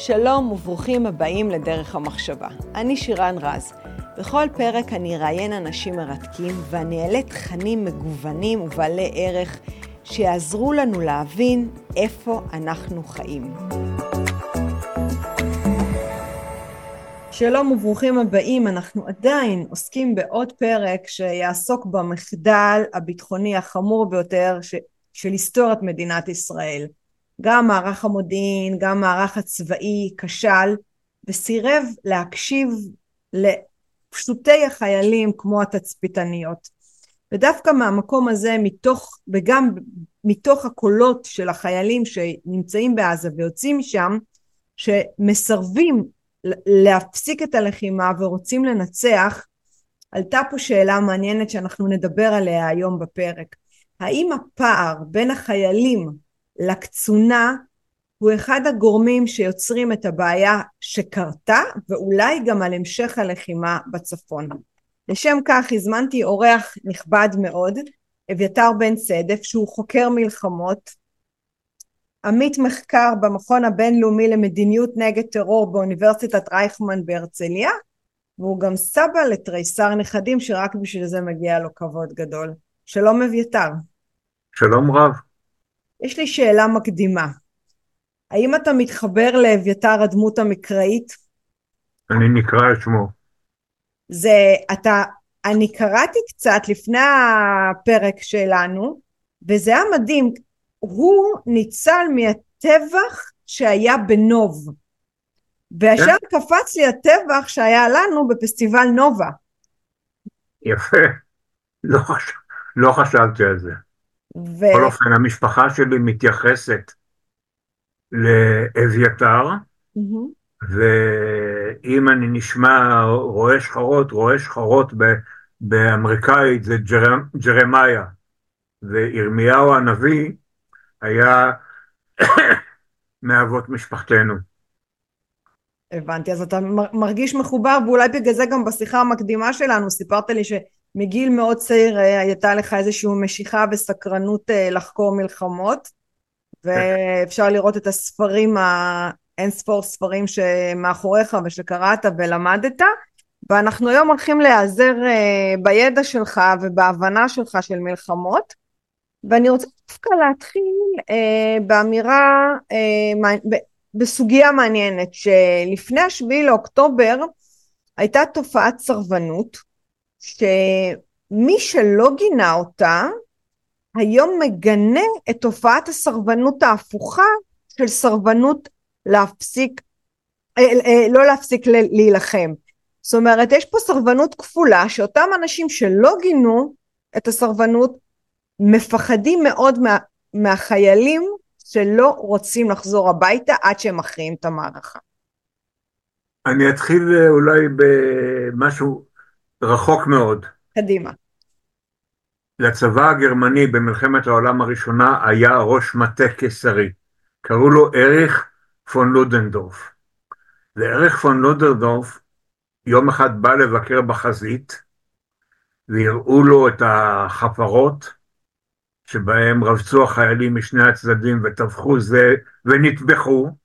שלום וברוכים הבאים לדרך המחשבה. אני שירן רז. בכל פרק אני אראיין אנשים מרתקים ואני אעלה תכנים מגוונים ובעלי ערך שיעזרו לנו להבין איפה אנחנו חיים. שלום וברוכים הבאים, אנחנו עדיין עוסקים בעוד פרק שיעסוק במחדל הביטחוני החמור ביותר ש... של היסטוריית מדינת ישראל. גם מערך המודיעין, גם מערך הצבאי כשל וסירב להקשיב לפשוטי החיילים כמו התצפיתניות. ודווקא מהמקום הזה מתוך וגם מתוך הקולות של החיילים שנמצאים בעזה ויוצאים משם שמסרבים להפסיק את הלחימה ורוצים לנצח עלתה פה שאלה מעניינת שאנחנו נדבר עליה היום בפרק האם הפער בין החיילים לקצונה הוא אחד הגורמים שיוצרים את הבעיה שקרתה ואולי גם על המשך הלחימה בצפון. לשם כך הזמנתי אורח נכבד מאוד, אביתר בן צדף, שהוא חוקר מלחמות, עמית מחקר במכון הבינלאומי למדיניות נגד טרור באוניברסיטת רייכמן בהרצליה, והוא גם סבא לתריסר נכדים שרק בשביל זה מגיע לו כבוד גדול. שלום אביתר. שלום רב. יש לי שאלה מקדימה. האם אתה מתחבר לאביתר הדמות המקראית? אני נקרא את שמו. זה, אתה, אני קראתי קצת לפני הפרק שלנו, וזה היה מדהים. הוא ניצל מהטבח שהיה בנוב. וישר כן? קפץ לי הטבח שהיה לנו בפסטיבל נובה. יפה. לא, חש... לא חשבתי על זה. ו... בכל אופן, המשפחה שלי מתייחסת לאביתר, mm-hmm. ואם אני נשמע רואה שחרות, רואה שחרות ב... באמריקאית זה ג'ר... ג'רמיה, וירמיהו הנביא היה מאבות משפחתנו. הבנתי, אז אתה מרגיש מחובר, ואולי בגלל זה גם בשיחה המקדימה שלנו סיפרת לי ש... מגיל מאוד צעיר אה, הייתה לך איזושהי משיכה וסקרנות אה, לחקור מלחמות. ואפשר לראות את הספרים, האין ספור ספרים שמאחוריך ושקראת ולמדת. ואנחנו היום הולכים להיעזר אה, בידע שלך ובהבנה שלך של מלחמות. ואני רוצה דווקא להתחיל באמירה, בסוגיה מעניינת שלפני השביעי לאוקטובר הייתה תופעת סרבנות שמי שלא גינה אותה, היום מגנה את תופעת הסרבנות ההפוכה של סרבנות להפסיק, אה, אה, לא להפסיק להילחם. זאת אומרת, יש פה סרבנות כפולה, שאותם אנשים שלא גינו את הסרבנות, מפחדים מאוד מה, מהחיילים שלא רוצים לחזור הביתה עד שהם מכריעים את המערכה. אני אתחיל אה, אולי במשהו רחוק מאוד. קדימה. לצבא הגרמני במלחמת העולם הראשונה היה ראש מטה קיסרי. קראו לו אריך פון לודנדורף. ואריך פון לודנדורף יום אחד בא לבקר בחזית, והראו לו את החפרות שבהם רבצו החיילים משני הצדדים וטבחו זה ונטבחו,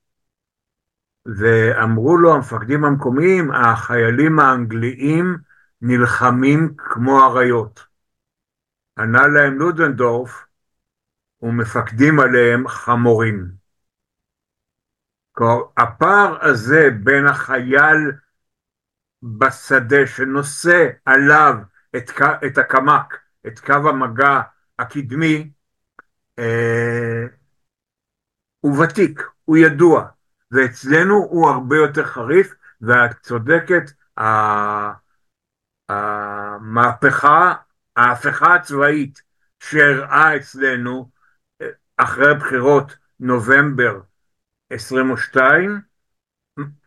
ואמרו לו המפקדים המקומיים, החיילים האנגליים נלחמים כמו אריות. ענה להם לודנדורף, ומפקדים עליהם חמורים. כלומר, הפער הזה בין החייל בשדה שנושא עליו את, את הקמ"ק, את קו המגע הקדמי, אה, הוא ותיק, הוא ידוע, ואצלנו הוא הרבה יותר חריף, ואת צודקת, המהפכה, ההפיכה הצבאית שאירעה אצלנו אה, אחרי בחירות נובמבר 22,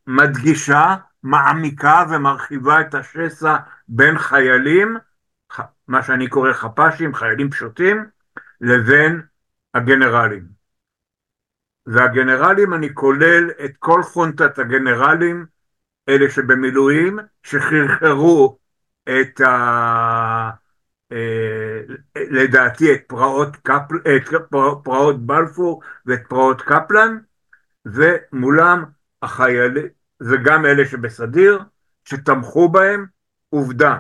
מדגישה, מעמיקה ומרחיבה את השסע בין חיילים, מה שאני קורא חפ"שים, חיילים פשוטים, לבין הגנרלים. והגנרלים, אני כולל את כל חונטת הגנרלים, אלה שבמילואים, שחרחרו את ה... אה, לדעתי את פרעות, קפל, את פרעות בלפור ואת פרעות קפלן ומולם החיילים, וגם אלה שבסדיר, שתמכו בהם, עובדה.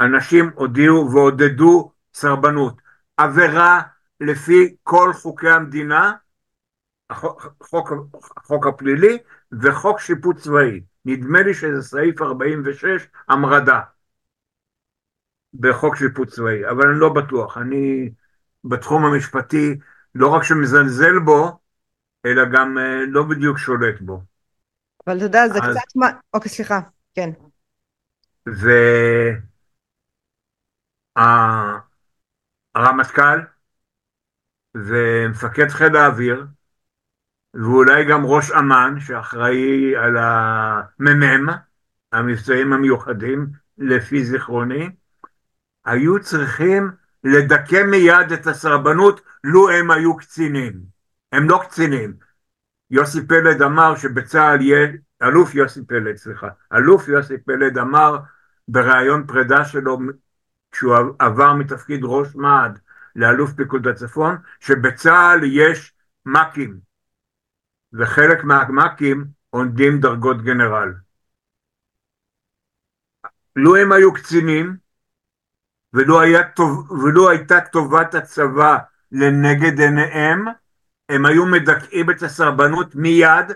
אנשים הודיעו ועודדו סרבנות. עבירה לפי כל חוקי המדינה, החוק, החוק הפלילי וחוק שיפוט צבאי. נדמה לי שזה סעיף 46, המרדה, בחוק שיפוט צבאי, אבל אני לא בטוח. אני בתחום המשפטי לא רק שמזלזל בו, אלא גם אה, לא בדיוק שולט בו. אבל אתה יודע, זה אז... קצת מה... אוקיי, סליחה, כן. והרמטכ"ל ומפקד חיל האוויר ואולי גם ראש אמ"ן שאחראי על המ"מ, המבצעים המיוחדים לפי זיכרוני, היו צריכים לדכא מיד את הסרבנות לו הם היו קצינים. הם לא קצינים. יוסי פלד אמר שבצה"ל יהיה, אלוף יוסי פלד, סליחה, אלוף יוסי פלד אמר בריאיון פרידה שלו כשהוא עבר מתפקיד ראש מה"ד לאלוף פיקוד הצפון, שבצה"ל יש מ"כים, וחלק מהמ"כים עונדים דרגות גנרל. לו הם היו קצינים, ולו, היה טוב, ולו הייתה טובת הצבא לנגד עיניהם, הם היו מדכאים את הסרבנות מיד,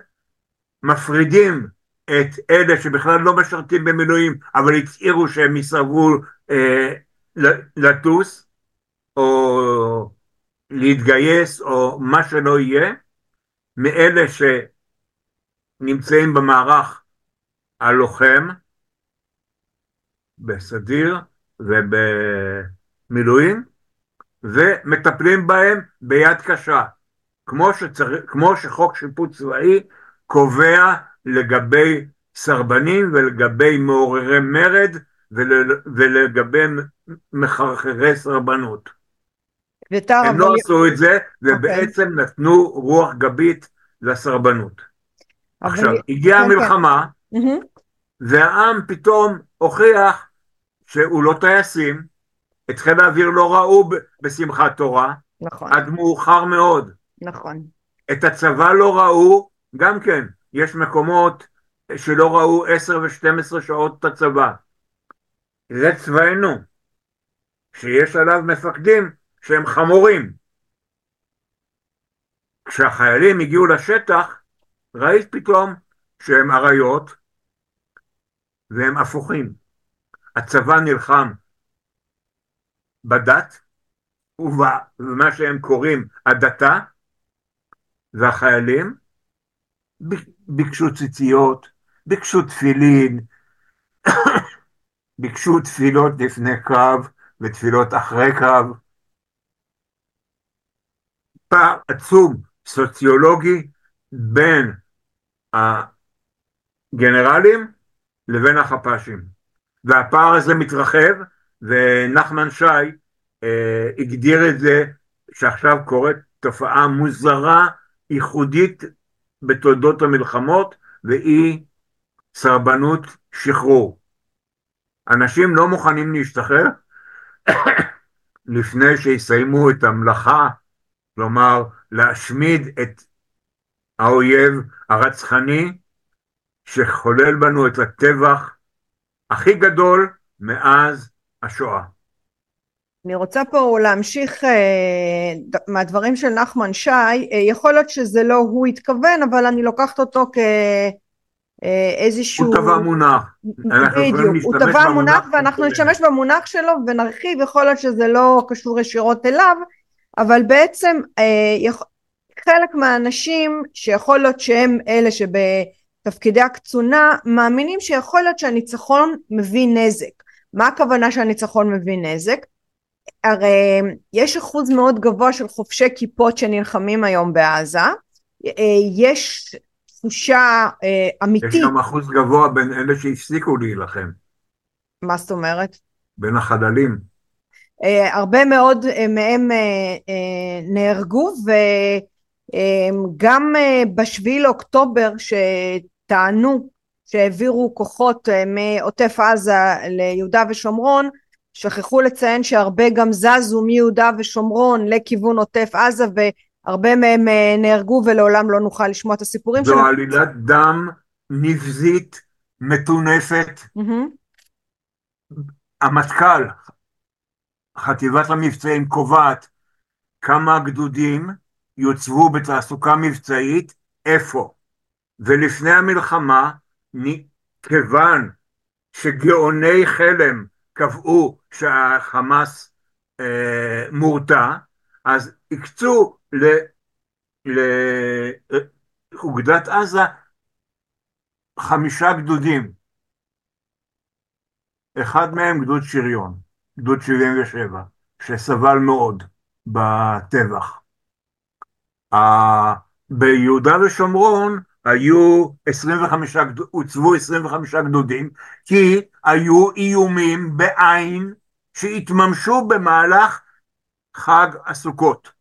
מפרידים את אלה שבכלל לא משרתים במילואים, אבל הצהירו שהם יסרבו אה, לטוס, או להתגייס, או מה שלא יהיה, מאלה שנמצאים במערך הלוחם, בסדיר ובמילואים, ומטפלים בהם ביד קשה, כמו, שצר... כמו שחוק שיפוט צבאי קובע לגבי סרבנים ולגבי מעוררי מרד ול... ולגבי מחרחרי סרבנות. ותר, הם לא עשו את זה, ובעצם okay. נתנו רוח גבית לסרבנות. Okay. עכשיו, הגיעה okay. המלחמה, mm-hmm. והעם פתאום הוכיח שהוא לא טייסים, את חיל האוויר לא ראו בשמחת תורה, נכון. עד מאוחר מאוד. נכון. את הצבא לא ראו, גם כן, יש מקומות שלא ראו עשר ושתים עשרה שעות את הצבא. זה צבאנו, שיש עליו מפקדים שהם חמורים. כשהחיילים הגיעו לשטח, ראית פתאום שהם אריות והם הפוכים. הצבא נלחם בדת ובמה שהם קוראים הדתה, והחיילים ביקשו ציציות, ביקשו תפילין, ביקשו תפילות לפני קרב ותפילות אחרי קרב. פער עצום סוציולוגי בין הגנרלים לבין החפ"שים. והפער הזה מתרחב, ונחמן שי אה, הגדיר את זה שעכשיו קורית תופעה מוזרה, ייחודית בתולדות המלחמות, והיא סרבנות שחרור. אנשים לא מוכנים להשתחרר לפני שיסיימו את המלאכה, כלומר להשמיד את האויב הרצחני שחולל בנו את הטבח הכי גדול מאז השואה. אני רוצה פה להמשיך אה, מהדברים של נחמן שי, אה, יכול להיות שזה לא הוא התכוון, אבל אני לוקחת אותו כ... אה, איזשהו... הוא טבע מונח. בדיוק, הוא טבע מונח ואנחנו נשתמש במונח שלו ונרחיב, יכול להיות שזה לא קשור ישירות אליו, אבל בעצם אה, חלק מהאנשים שיכול להיות שהם אלה שבתפקידי הקצונה, מאמינים שיכול להיות שהניצחון מביא נזק. מה הכוונה שהניצחון מביא נזק? הרי יש אחוז מאוד גבוה של חובשי כיפות שנלחמים היום בעזה, אה, יש תחושה אה, אמיתית. יש גם אחוז גבוה בין אלה שהפסיקו להילחם. מה זאת אומרת? בין החללים. אה, הרבה מאוד אה, מהם אה, נהרגו וגם בשביעי לאוקטובר שטענו שהעבירו כוחות מעוטף עזה ליהודה ושומרון שכחו לציין שהרבה גם זזו מיהודה ושומרון לכיוון עוטף עזה הרבה מהם נהרגו ולעולם לא נוכל לשמוע את הסיפורים שלהם. זו עלילת דם נבזית, מטונפת. Mm-hmm. המטכ"ל, חטיבת המבצעים קובעת כמה גדודים יוצבו בתעסוקה מבצעית, איפה. ולפני המלחמה, כיוון שגאוני חלם קבעו שהחמאס אה, מורתע, אז הקצו לאוגדת עזה חמישה גדודים. אחד מהם גדוד שריון, גדוד 77, שסבל מאוד בטבח. ביהודה ושומרון היו 25, הוצבו 25 גדודים, כי היו איומים בעין שהתממשו במהלך חג הסוכות.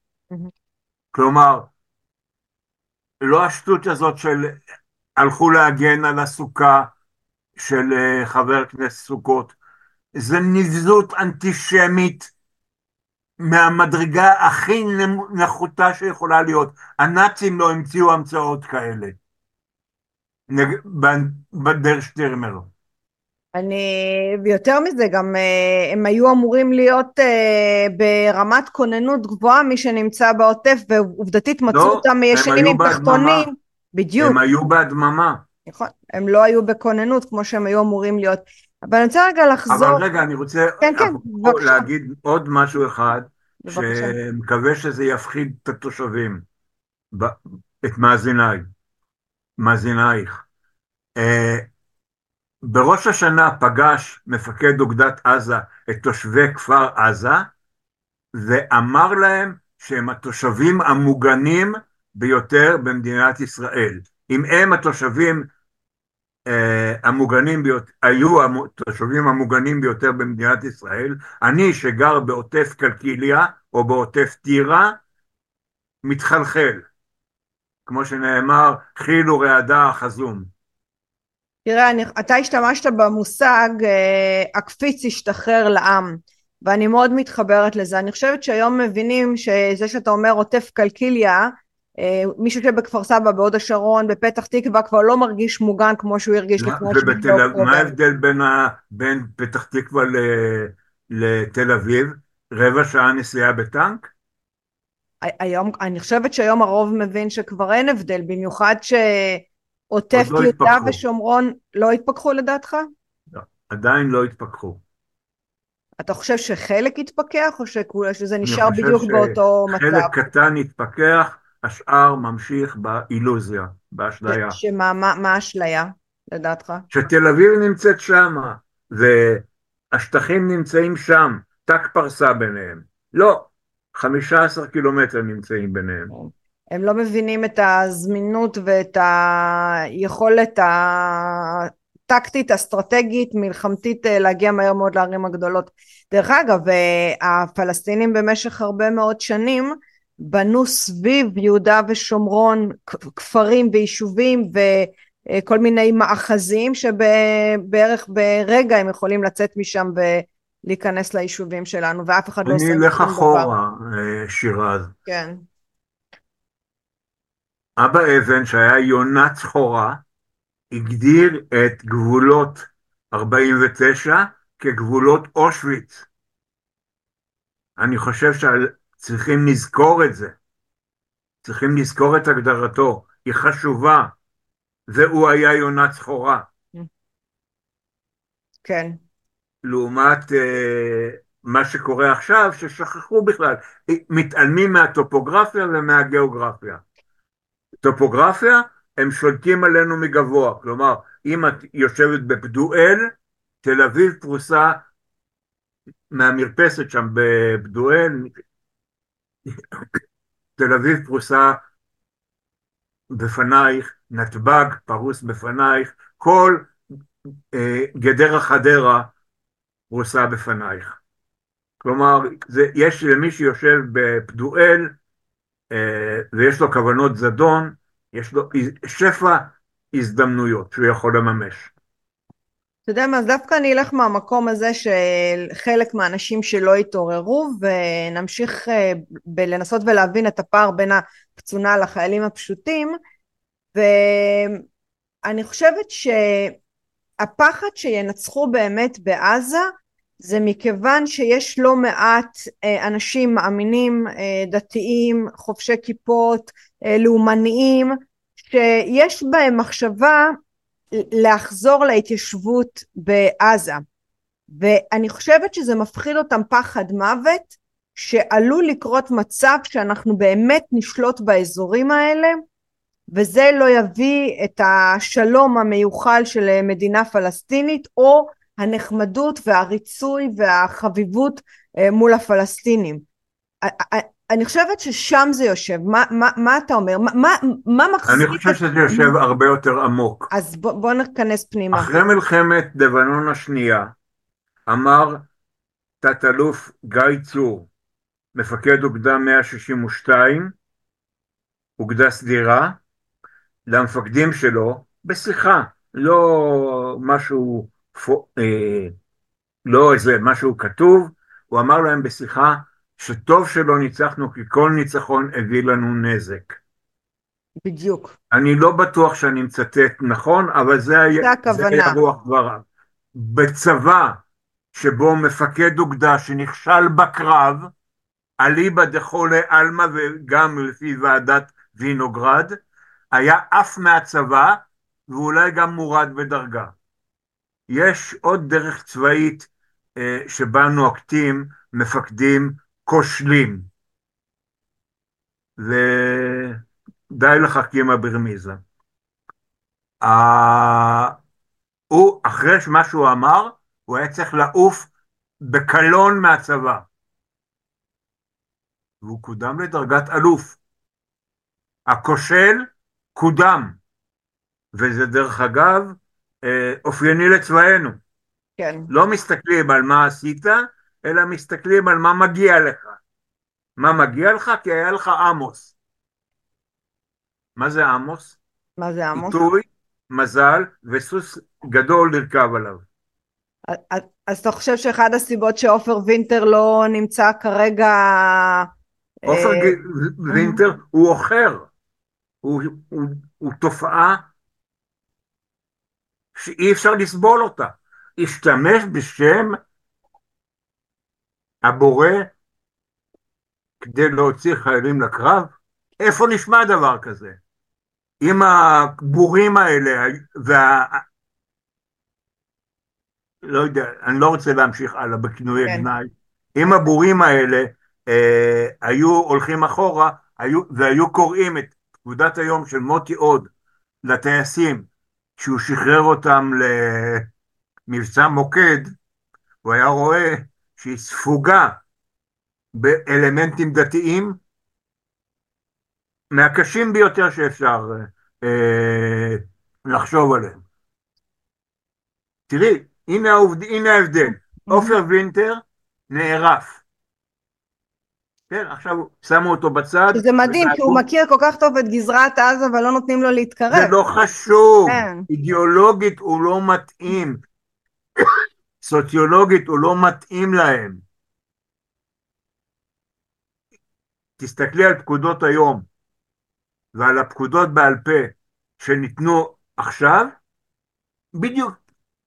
כלומר, לא השטות הזאת של הלכו להגן על הסוכה של אה, חבר הכנסת סוכות, זה נבזות אנטישמית מהמדרגה הכי נחותה שיכולה להיות. הנאצים לא המציאו המצאות כאלה. בדרך שטירמר. אני, ויותר מזה, גם אה, הם היו אמורים להיות אה, ברמת כוננות גבוהה, מי שנמצא בעוטף, ועובדתית מצאו לא, אותם ישנים עם תחתונים. בדיוק. הם היו בהדממה. נכון, הם לא היו בכוננות כמו שהם היו אמורים להיות. אבל אני רוצה רגע לחזור. אבל רגע, אני רוצה כן, כן, להגיד עוד משהו אחד, שמקווה שזה יפחיד את התושבים, את מאזיניי, מאזינייך. אה, בראש השנה פגש מפקד אוגדת עזה את תושבי כפר עזה ואמר להם שהם התושבים המוגנים ביותר במדינת ישראל. אם הם התושבים המוגנים ביותר, היו התושבים המוגנים ביותר במדינת ישראל, אני שגר בעוטף קלקיליה או בעוטף טירה, מתחלחל. כמו שנאמר, חיל ורעדה חזום. תראה, אני, אתה השתמשת במושג אה, הקפיץ השתחרר לעם, ואני מאוד מתחברת לזה. אני חושבת שהיום מבינים שזה שאתה אומר עוטף קלקיליה, אה, מי שיושב בכפר סבא, בהוד השרון, בפתח תקווה, כבר לא מרגיש מוגן כמו שהוא הרגיש לפני שבוע. מה ההבדל בין, ה, בין פתח תקווה ל, לתל אביב? רבע שעה נסיעה בטנק? היום, אני חושבת שהיום הרוב מבין שכבר אין הבדל, במיוחד ש... עוטף לא יהודה ושומרון לא התפכחו לדעתך? לא, עדיין לא התפכחו. אתה חושב שחלק התפכח או שזה נשאר בדיוק באותו מצב? חלק קטן התפכח, השאר ממשיך באילוזיה, באשליה. שמה, מה האשליה לדעתך? שתל אביב נמצאת שמה, והשטחים נמצאים שם, ת"ק פרסה ביניהם. לא, 15 קילומטר נמצאים ביניהם. הם לא מבינים את הזמינות ואת היכולת הטקטית, אסטרטגית, מלחמתית להגיע מהר מאוד לערים הגדולות. דרך אגב, אה, הפלסטינים במשך הרבה מאוד שנים בנו סביב יהודה ושומרון כפרים ויישובים וכל מיני מאחזים שבערך ברגע הם יכולים לצאת משם ולהיכנס ליישובים שלנו ואף אחד לא עושה אני אלך אחורה, אה, שירז. כן. אבא אבן, שהיה יונה צחורה, הגדיר את גבולות 49 כגבולות אושוויץ. אני חושב שצריכים לזכור את זה. צריכים לזכור את הגדרתו, היא חשובה, והוא היה יונה צחורה. כן. לעומת uh, מה שקורה עכשיו, ששכחו בכלל, מתעלמים מהטופוגרפיה ומהגיאוגרפיה. טופוגרפיה, הם שולטים עלינו מגבוה. כלומר, אם את יושבת בפדואל, תל אביב פרוסה מהמרפסת שם בפדואל, תל אביב פרוסה בפנייך, נתב"ג פרוס בפנייך, כל אה, גדרה חדרה פרוסה בפנייך. כלומר, זה, יש למי שיושב בפדואל, אה, ויש לו כוונות זדון, יש לו שפע הזדמנויות שהוא יכול לממש. אתה יודע מה, אז דווקא אני אלך מהמקום הזה של חלק מהאנשים שלא התעוררו ונמשיך אה, בלנסות ולהבין את הפער בין הקצונה לחיילים הפשוטים. ואני חושבת שהפחד שינצחו באמת בעזה זה מכיוון שיש לא מעט אה, אנשים מאמינים אה, דתיים חובשי כיפות לאומניים שיש בהם מחשבה לחזור להתיישבות בעזה ואני חושבת שזה מפחיד אותם פחד מוות שעלול לקרות מצב שאנחנו באמת נשלוט באזורים האלה וזה לא יביא את השלום המיוחל של מדינה פלסטינית או הנחמדות והריצוי והחביבות אה, מול הפלסטינים. אני חושבת ששם זה יושב, מה, מה, מה אתה אומר? מה, מה, מה מחזיק... אני חושב שזה יושב הרבה יותר עמוק. אז בוא, בוא נכנס פנימה. אחרי מלחמת לבנון השנייה אמר תת-אלוף גיא צור, מפקד אוגדה 162, אוגדה סדירה, למפקדים שלו, בשיחה, לא משהו, אה, לא איזה משהו כתוב, הוא אמר להם בשיחה, שטוב שלא ניצחנו כי כל ניצחון הביא לנו נזק. בדיוק. אני לא בטוח שאני מצטט נכון, אבל זה היה, זה היה רוח דבריו. בצבא שבו מפקד אוגדה שנכשל בקרב, אליבא דכולי עלמא וגם לפי ועדת וינוגרד, היה עף מהצבא ואולי גם מורד בדרגה. יש עוד דרך צבאית אה, שבה נוקטים מפקדים כושלים. ודי לחכימה ברמיזה. הוא, אחרי מה שהוא אמר, הוא היה צריך לעוף בקלון מהצבא. והוא קודם לדרגת אלוף. הכושל קודם, וזה דרך אגב אה, אופייני לצבאנו. כן. לא מסתכלים על מה עשית, אלא מסתכלים על מה מגיע לך. מה מגיע לך? כי היה לך עמוס. מה זה עמוס? מה זה עמוס? עיתוי, מזל וסוס גדול לרכב עליו. אז, אז אתה חושב שאחד הסיבות שעופר וינטר לא נמצא כרגע... עופר אה... וינטר הוא עוכר, הוא, הוא, הוא תופעה שאי אפשר לסבול אותה. השתמש בשם הבורא כדי להוציא חיילים לקרב? איפה נשמע דבר כזה? אם הבורים האלה וה... לא יודע, אני לא רוצה להמשיך הלאה בכינוי כן. גנאי, אם הבורים האלה אה, היו הולכים אחורה היו, והיו קוראים את פקודת היום של מוטי עוד לטייסים, שהוא שחרר אותם למבצע מוקד, הוא היה רואה שהיא ספוגה באלמנטים דתיים מהקשים ביותר שאפשר אה, לחשוב עליהם. תראי, הנה, העובד, הנה ההבדל, עופר וינטר נערף. כן, עכשיו שמו אותו בצד. זה מדהים, כי הוא מכיר כל כך טוב את גזרת עזה ולא נותנים לו להתקרב. זה לא חשוב, כן. אידיאולוגית הוא לא מתאים, סוציולוגית הוא לא מתאים להם. תסתכלי על פקודות היום ועל הפקודות בעל פה שניתנו עכשיו, בדיוק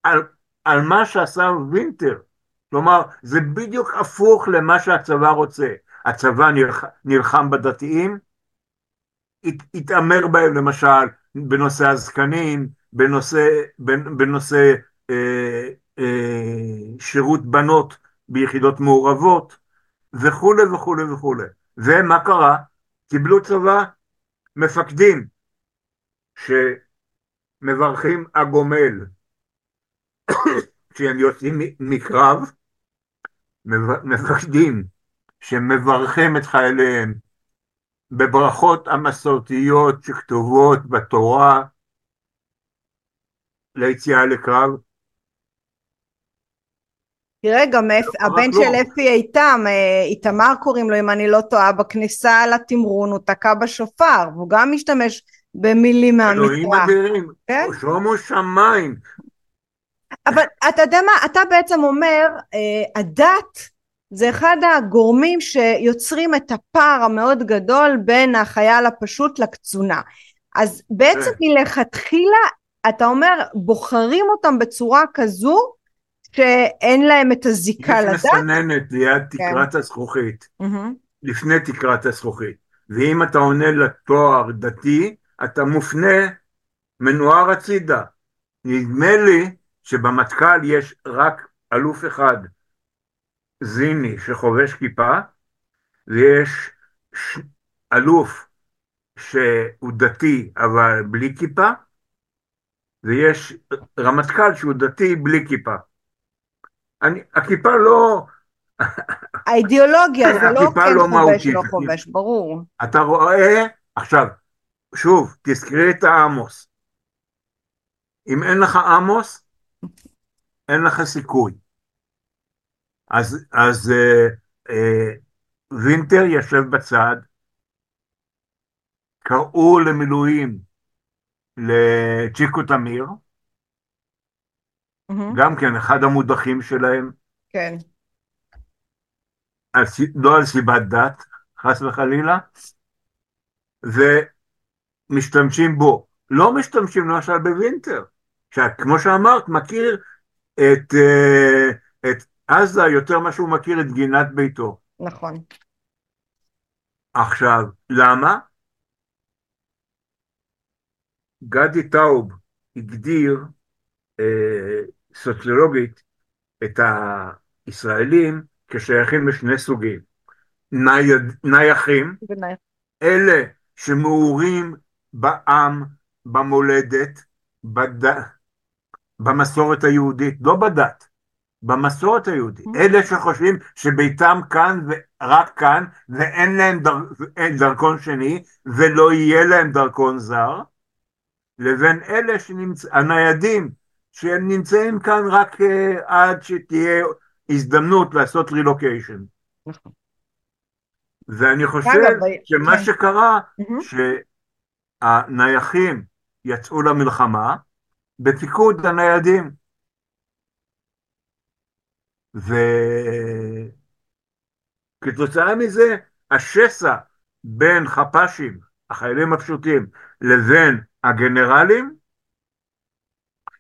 על, על מה שעשה וינטר. כלומר, זה בדיוק הפוך למה שהצבא רוצה. הצבא נלח, נלחם בדתיים, הת, התעמר בהם למשל בנושא הזקנים, בנושא, בנושא אה, שירות בנות ביחידות מעורבות וכולי וכולי וכולי. ומה קרה? קיבלו צבא מפקדים שמברכים הגומל כשהם יוצאים מקרב, מפקדים שמברכים את חייליהם בברכות המסורתיות שכתובות בתורה ליציאה לקרב, תראה גם הבן של אפי איתם, אה, איתמר קוראים לו אם אני לא טועה, בכניסה לתמרון הוא תקע בשופר והוא גם משתמש במילים מהמקרא. אלוהים אדירים, כן? שומו שמיים. אבל אתה יודע מה, אתה בעצם אומר, אה, הדת זה אחד הגורמים שיוצרים את הפער המאוד גדול בין החייל הפשוט לקצונה. אז בעצם כן. מלכתחילה, אתה אומר, בוחרים אותם בצורה כזו, שאין להם את הזיקה יש לדת? מסננת ליד כן. תקרת הזכוכית, מהמם. לפני תקרת הזכוכית, ואם אתה עונה לתואר דתי, אתה מופנה מנוער הצידה. נדמה לי שבמטכ"ל יש רק אלוף אחד, זיני, שחובש כיפה, ויש ש... אלוף שהוא דתי אבל בלי כיפה, ויש רמטכ"ל שהוא דתי בלי כיפה. אני, הכיפה לא, האידיאולוגיה זה לא כן לא חובש. לא חובש, ברור. אתה רואה, עכשיו, שוב, תזכרי את העמוס. אם אין לך עמוס, אין לך סיכוי. אז, אז אה, אה, וינטר יושב בצד, קראו למילואים לצ'יקו תמיר, מהמם. גם כן אחד המודחים שלהם, כן. על, לא על סיבת דת, חס וחלילה, ומשתמשים בו. לא משתמשים למשל בווינטר, שכמו שאמרת, מכיר את, אה, את עזה יותר ממה שהוא מכיר את גינת ביתו. נכון. עכשיו, למה? גדי טאוב הגדיר אה, סוציולוגית את הישראלים כשייכים לשני סוגים. נייד, נייחים, בני- אלה שמעורים בעם, במולדת, בד... במסורת היהודית, לא בדת, במסורת היהודית. Mm. אלה שחושבים שביתם כאן ורק כאן, ואין להם דר... דרכון שני, ולא יהיה להם דרכון זר, לבין אלה שנמצ... הניידים, שהם נמצאים כאן רק uh, עד שתהיה הזדמנות לעשות רילוקיישן. נכון. ואני חושב שמה כן. שקרה. שהנייחים יצאו למלחמה בפיקוד הניידים. וכתוצאה מזה השסע בין חפ"שים, החיילים הפשוטים, לבין הגנרלים,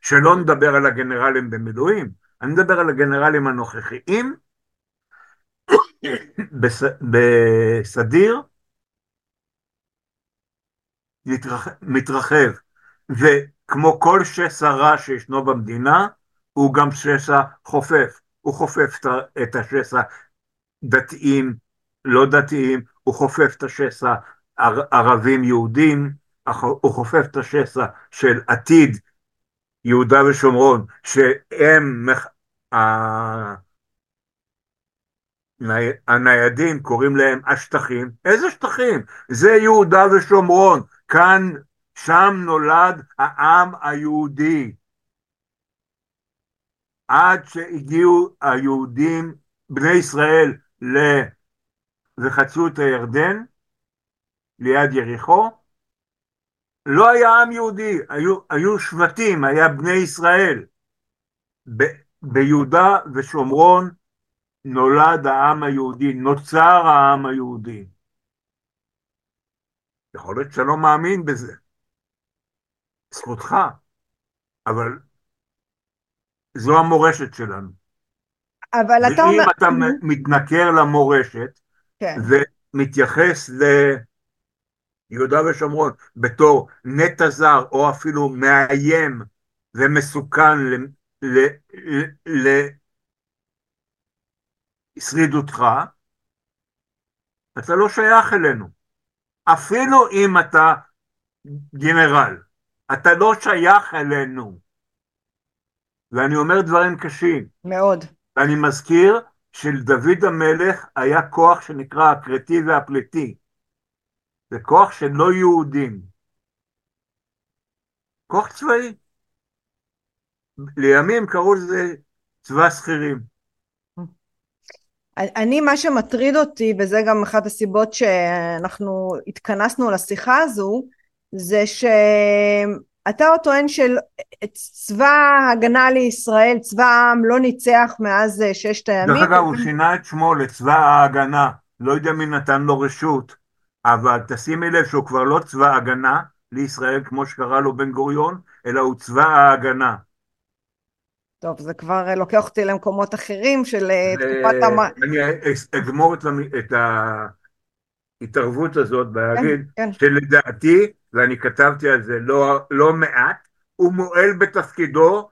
שלא נדבר על הגנרלים במילואים, אני מדבר על הגנרלים הנוכחיים, בס... בסדיר, מתרח... מתרחב, וכמו כל שסע רע שישנו במדינה, הוא גם שסע חופף, הוא חופף את השסע דתיים, לא דתיים, הוא חופף את השסע ער- ערבים יהודים, הוא חופף את השסע של עתיד יהודה ושומרון, שהם, מח- הניידים קוראים להם השטחים, איזה שטחים? זה יהודה ושומרון, כאן, שם נולד העם היהודי. עד שהגיעו היהודים, בני ישראל. וחצו את הירדן, ליד יריחו, לא היה עם יהודי, היו, היו שבטים, היה בני ישראל. ב, ביהודה ושומרון נולד העם היהודי, נוצר העם היהודי. יכול להיות שאתה לא מאמין בזה, זכותך, אבל זו המורשת שלנו. אבל אתה ואם אומר... אתה מהמם. מתנכר למורשת כן. ומתייחס ליהודה ושומרון בתור נטע זר או אפילו מאיים ומסוכן לשרידותך, אתה לא שייך אלינו. אפילו אם אתה גנרל, אתה לא שייך אלינו. ואני אומר דברים קשים. מאוד. ואני מזכיר שלדוד המלך היה כוח שנקרא הכרתי והפליטי. זה כוח של לא יהודים. כוח צבאי. לימים קראו לזה צבא שכירים. אני, מה שמטריד אותי, וזה גם אחת הסיבות שאנחנו התכנסנו לשיחה הזו, זה אתה טוען שצבא הגנה לישראל, צבא העם, לא ניצח מאז ששת הימים. דרך אגב, הוא שינה את שמו לצבא ההגנה. לא יודע מי נתן לו רשות, אבל תשימי לב שהוא כבר לא צבא הגנה לישראל, כמו שקרא לו בן גוריון, אלא הוא צבא ההגנה. טוב, זה כבר לוקח אותי למקומות אחרים של אה, תקופת המ... אני אגמור את ההתערבות הזאת ולהגיד כן, כן. שלדעתי ואני כתבתי על זה לא, לא מעט, הוא מועל בתפקידו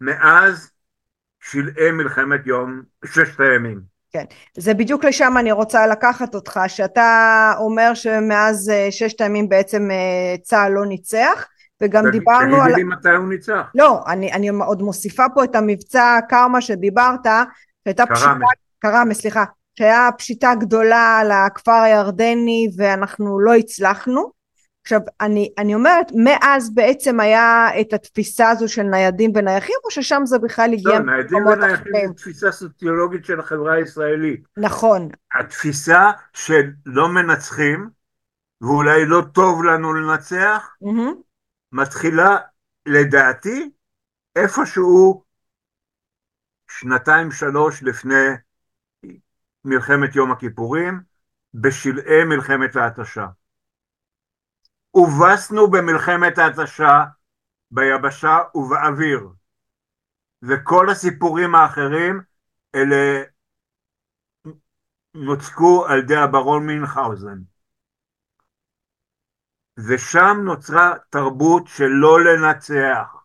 מאז שלהי מלחמת יום, ששת הימים. כן, זה בדיוק לשם אני רוצה לקחת אותך, שאתה אומר שמאז אה, ששת הימים בעצם אה, צה"ל לא ניצח, וגם תגיד, דיברנו על... תגידי לי מתי הוא ניצח. לא, אני, אני עוד מוסיפה פה את המבצע קרמה שדיברת, שהייתה פשיטה, קרמה, סליחה, שהיה פשיטה גדולה על הכפר הירדני ואנחנו לא הצלחנו, עכשיו אני, אני אומרת מאז בעצם היה את התפיסה הזו של ניידים ונייחים או ששם זה בכלל הגיע לא, ניידים ונייחים זה תפיסה סוציולוגית של החברה הישראלית. נכון. התפיסה של לא מנצחים ואולי לא טוב לנו לנצח mm-hmm. מתחילה לדעתי איפשהו שנתיים שלוש לפני מלחמת יום הכיפורים בשלהי מלחמת ההתשה הובסנו במלחמת ההתשה ביבשה ובאוויר. וכל הסיפורים האחרים אלה נוצקו על ידי הברון מינכאוזן ושם נוצרה תרבות של לא לנצח.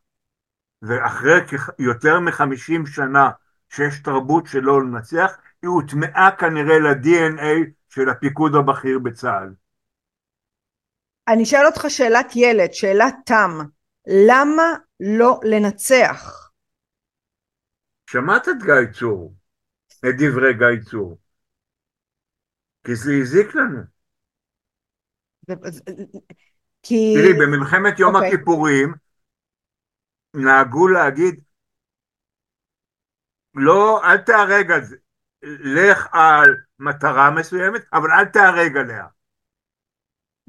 ואחרי יותר מחמישים שנה שיש תרבות של לא לנצח היא הוטמעה כנראה ל-DNA של הפיקוד הבכיר בצה"ל אני אשאל אותך שאלת ילד, שאלת תם, למה לא לנצח? שמעת את גיא צור, את דברי גיא צור, כי זה הזיק לנו. כי... תראי, במלחמת יום okay. אוקיי. הכיפורים נהגו להגיד, לא, אל תהרג על זה, לך על מטרה מסוימת, אבל אל תהרג עליה.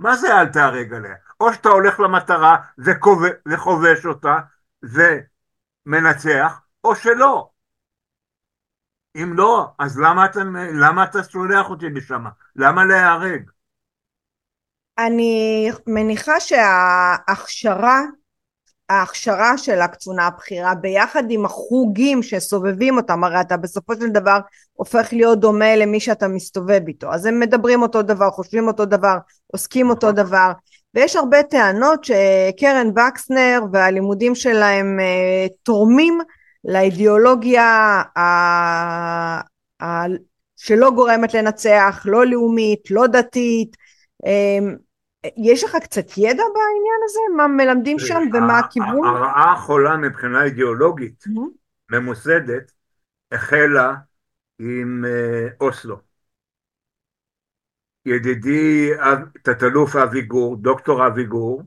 מה זה אל תהרג עליה? או שאתה הולך למטרה וכובש אותה ומנצח, או שלא. אם לא, אז למה אתה, למה אתה שולח אותי לשם? למה להיהרג? אני מניחה שההכשרה ההכשרה של הקצונה הבכירה ביחד עם החוגים שסובבים אותם הרי אתה בסופו של דבר הופך להיות דומה למי שאתה מסתובב איתו. אז הם מדברים אותו דבר חושבים אותו דבר עוסקים אותו דבר. ויש הרבה טענות שקרן וקסנר והלימודים שלהם אה, תורמים לאידיאולוגיה ה... ה... שלא גורמת לנצח לא לאומית לא דתית אה, יש לך קצת ידע בעניין הזה? מה מלמדים שם ומה הכיוון? הרעה החולה מבחינה אידיאולוגית ממוסדת החלה עם אה, אוסלו. ידידי תת-אלוף אבי גור, דוקטור אבי גור,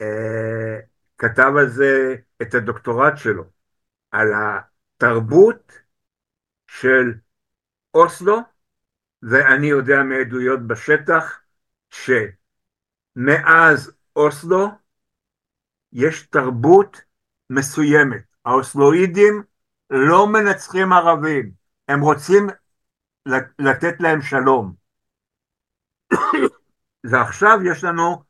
אה, כתב על זה את הדוקטורט שלו, על התרבות של אוסלו, ואני יודע מעדויות בשטח, ש... מאז אוסלו יש תרבות מסוימת. האוסלואידים לא מנצחים ערבים, הם רוצים לתת להם שלום. ועכשיו יש לנו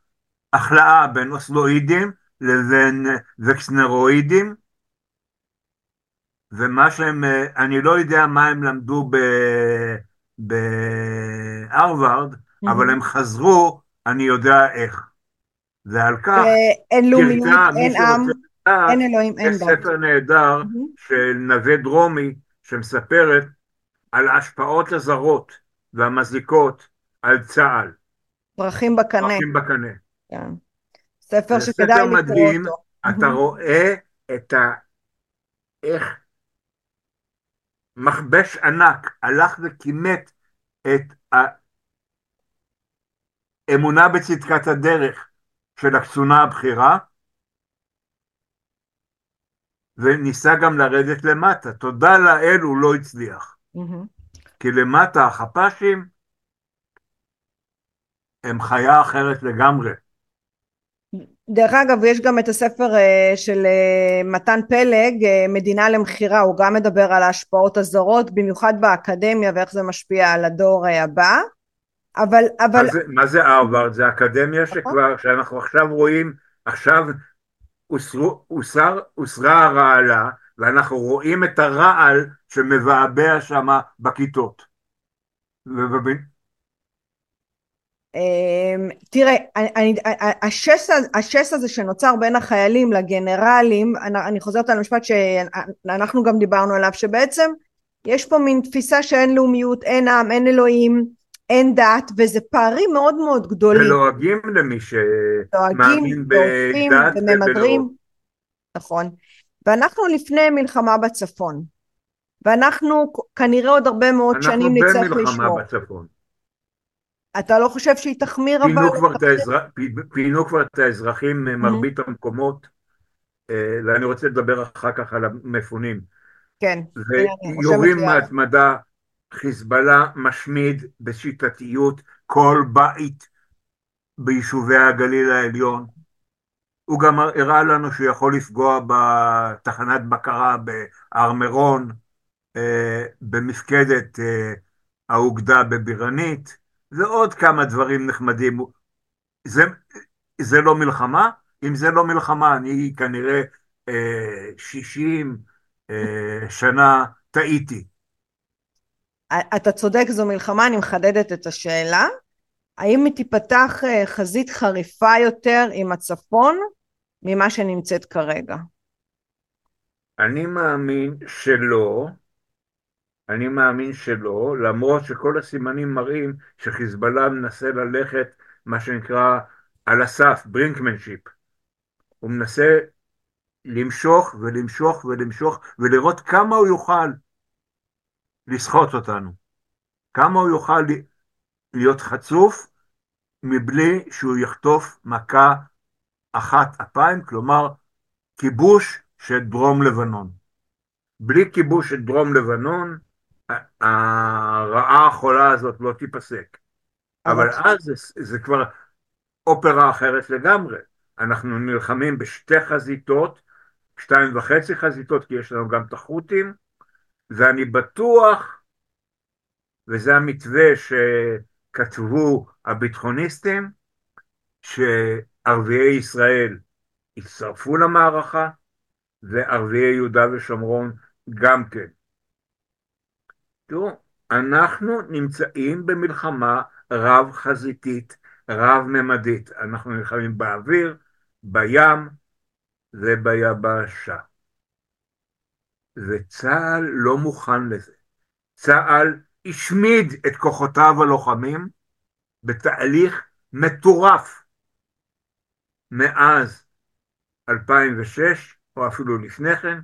החלאה בין אוסלואידים לבין וקסנרואידים, ומה שהם, אני לא יודע מה הם למדו בהרווארד, mm-hmm. אבל הם חזרו אני יודע איך. ועל כך, אין לאומיות, אין עם, אין אלוהים, אין דת. יש ספר נהדר של נווה דרומי שמספרת על ההשפעות הזרות והמזיקות על צה"ל. פרחים בקנה. פרחים בקנה. כן. ספר שכדאי לקרוא מדהים, אותו. אתה רואה את ה... איך מכבש ענק הלך וכימת את אמונה בצדקת הדרך של הקצונה הבכירה, וניסה גם לרדת למטה. תודה לאל הוא לא הצליח. Mm-hmm. כי למטה החפ"שים הם חיה אחרת לגמרי. דרך אגב יש גם את הספר אה, של אה, מתן פלג אה, מדינה למכירה הוא גם מדבר על ההשפעות הזרות במיוחד באקדמיה ואיך זה משפיע על הדור הבא אבל אבל מה זה, מה זה הרווארד? זה אקדמיה שכבר שאנחנו עכשיו רואים עכשיו הוסרו, הוסר, הוסרה הרעלה ואנחנו רואים את הרעל שמבעבע שם בכיתות. אמ, תראה, אני, השס הזה שנוצר בין החיילים לגנרלים, אני חוזרת על המשפט שאנחנו גם דיברנו עליו, שבעצם יש פה מין תפיסה שאין לאומיות, אין עם, אין אלוהים, אין דת, וזה פערים מאוד מאוד גדולים. ולועגים למי שמאמין בדת וממדרים. נכון. ואנחנו לפני מלחמה בצפון, ואנחנו כנראה עוד הרבה מאוד שנים נצטרך לשמור. אנחנו במלחמה בצפון. אתה לא חושב שהיא תחמיר אבל... כבר האזר... פינו כבר את האזרחים ממרבית mm-hmm. המקומות, אה, ואני רוצה לדבר אחר כך על המפונים. כן. ויורים מהתמדה, חיזבאללה משמיד בשיטתיות כל בית ביישובי הגליל העליון. הוא גם הראה לנו שהוא יכול לפגוע בתחנת בקרה בהר מירון, אה, במפקדת אה, האוגדה בבירנית. ועוד כמה דברים נחמדים. זה, זה לא מלחמה? אם זה לא מלחמה, אני כנראה אה, 60 אה, שנה טעיתי. אתה צודק, זו מלחמה, אני מחדדת את השאלה. האם היא תיפתח אה, חזית חריפה יותר עם הצפון ממה שנמצאת כרגע? אני מאמין שלא. אני מאמין שלא, למרות שכל הסימנים מראים שחיזבאללה מנסה ללכת מה שנקרא על הסף, ברינקמנשיפ. הוא מנסה למשוך ולמשוך ולמשוך ולראות כמה הוא יוכל לסחוט אותנו, כמה הוא יוכל להיות חצוף מבלי שהוא יחטוף מכה אחת אפיים, כלומר כיבוש של דרום לבנון. בלי כיבוש של דרום לבנון, הרעה החולה הזאת לא תיפסק. אבל אז זה, זה כבר אופרה אחרת לגמרי. אנחנו נלחמים בשתי חזיתות, שתיים וחצי חזיתות, כי יש לנו גם את החות'ים, ואני בטוח, וזה המתווה שכתבו הביטחוניסטים, שערביי ישראל יצטרפו למערכה, וערביי יהודה ושומרון גם כן. תראו, אנחנו נמצאים במלחמה רב-חזיתית, רב-ממדית. אנחנו נלחמים באוויר, בים וביבשה. וצה"ל לא מוכן לזה. צה"ל השמיד את כוחותיו הלוחמים בתהליך מטורף מאז 2006, או אפילו לפני כן,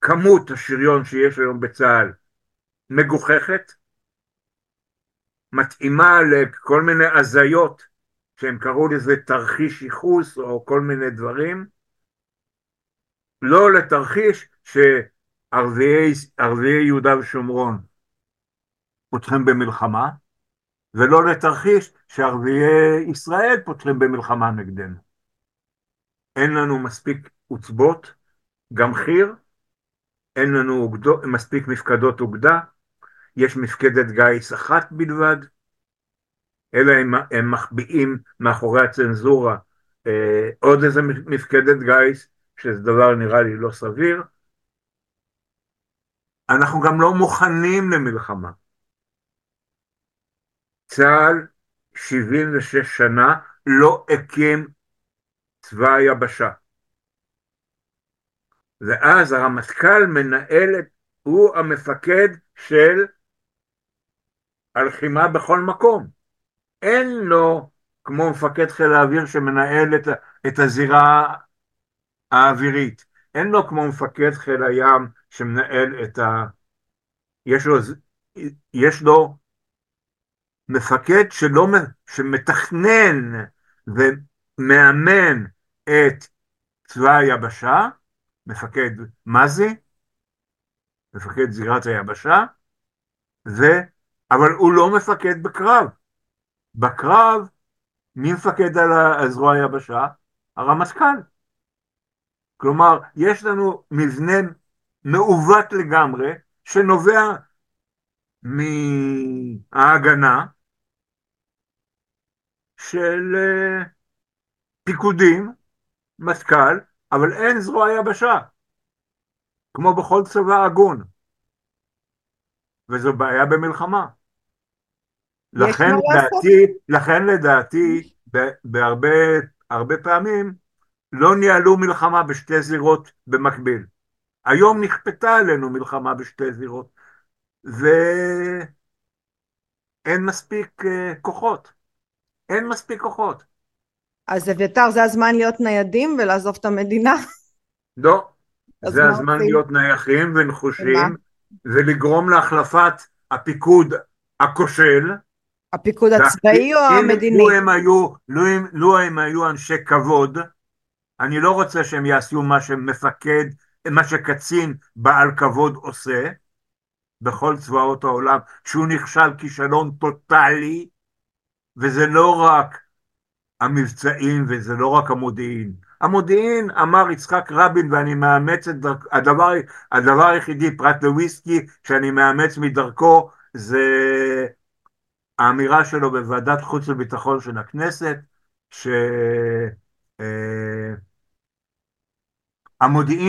כמות השריון שיש היום בצה"ל מגוחכת, מתאימה לכל מיני הזיות שהם קראו לזה תרחיש ייחוס או כל מיני דברים, לא לתרחיש שערביי יהודה ושומרון פותחים במלחמה, ולא לתרחיש שערביי ישראל פותחים במלחמה נגדנו. אין לנו מספיק עוצבות, גם חי"ר, אין לנו אוגדו, מספיק מפקדות אוגדה, יש מפקדת גיס אחת בלבד, אלא הם, הם מחביאים מאחורי הצנזורה אה, עוד איזה מפקדת גיס, שזה דבר נראה לי לא סביר. אנחנו גם לא מוכנים למלחמה. צה"ל 76 שנה לא הקים צבא היבשה. ואז הרמטכ"ל מנהל, הוא המפקד של הלחימה בכל מקום. אין לו, כמו מפקד חיל האוויר שמנהל את, את הזירה האווירית, אין לו כמו מפקד חיל הים שמנהל את ה... יש לו, יש לו מפקד שלא, שמתכנן ומאמן את צבא היבשה, מפקד מזי, מפקד זירת היבשה, אבל הוא לא מפקד בקרב. בקרב, מי מפקד על הזרוע היבשה? הרמטכ"ל. כלומר, יש לנו מבנה מעוות לגמרי, שנובע מההגנה של אה, פיקודים, מטכ"ל, אבל אין זרוע יבשה, כמו בכל צבא הגון. וזו בעיה במלחמה. לכן לדעתי, לכן לדעתי, בהרבה הרבה פעמים לא ניהלו מלחמה בשתי זירות במקביל. היום נכפתה עלינו מלחמה בשתי זירות, ואין מספיק uh, כוחות. אין מספיק כוחות. אז אביתר, זה הזמן להיות ניידים ולעזוב את המדינה? לא, זה הזמן עושים? להיות נייחים ונחושים, ולגרום להחלפת הפיקוד הכושל. הפיקוד הצבאי או המדיני? לו הם היו, לו הם, לו הם היו אנשי כבוד, אני לא רוצה שהם יעשו מה שמפקד, מה שקצין בעל כבוד עושה בכל צבאות העולם, שהוא נכשל כישלון טוטאלי, וזה לא רק המבצעים וזה לא רק המודיעין. המודיעין, אמר יצחק רבין, ואני מאמץ את דרכו, הדבר, הדבר היחידי פרט לוויסקי שאני מאמץ מדרכו זה האמירה שלו בוועדת חוץ וביטחון של הכנסת, ש... אה,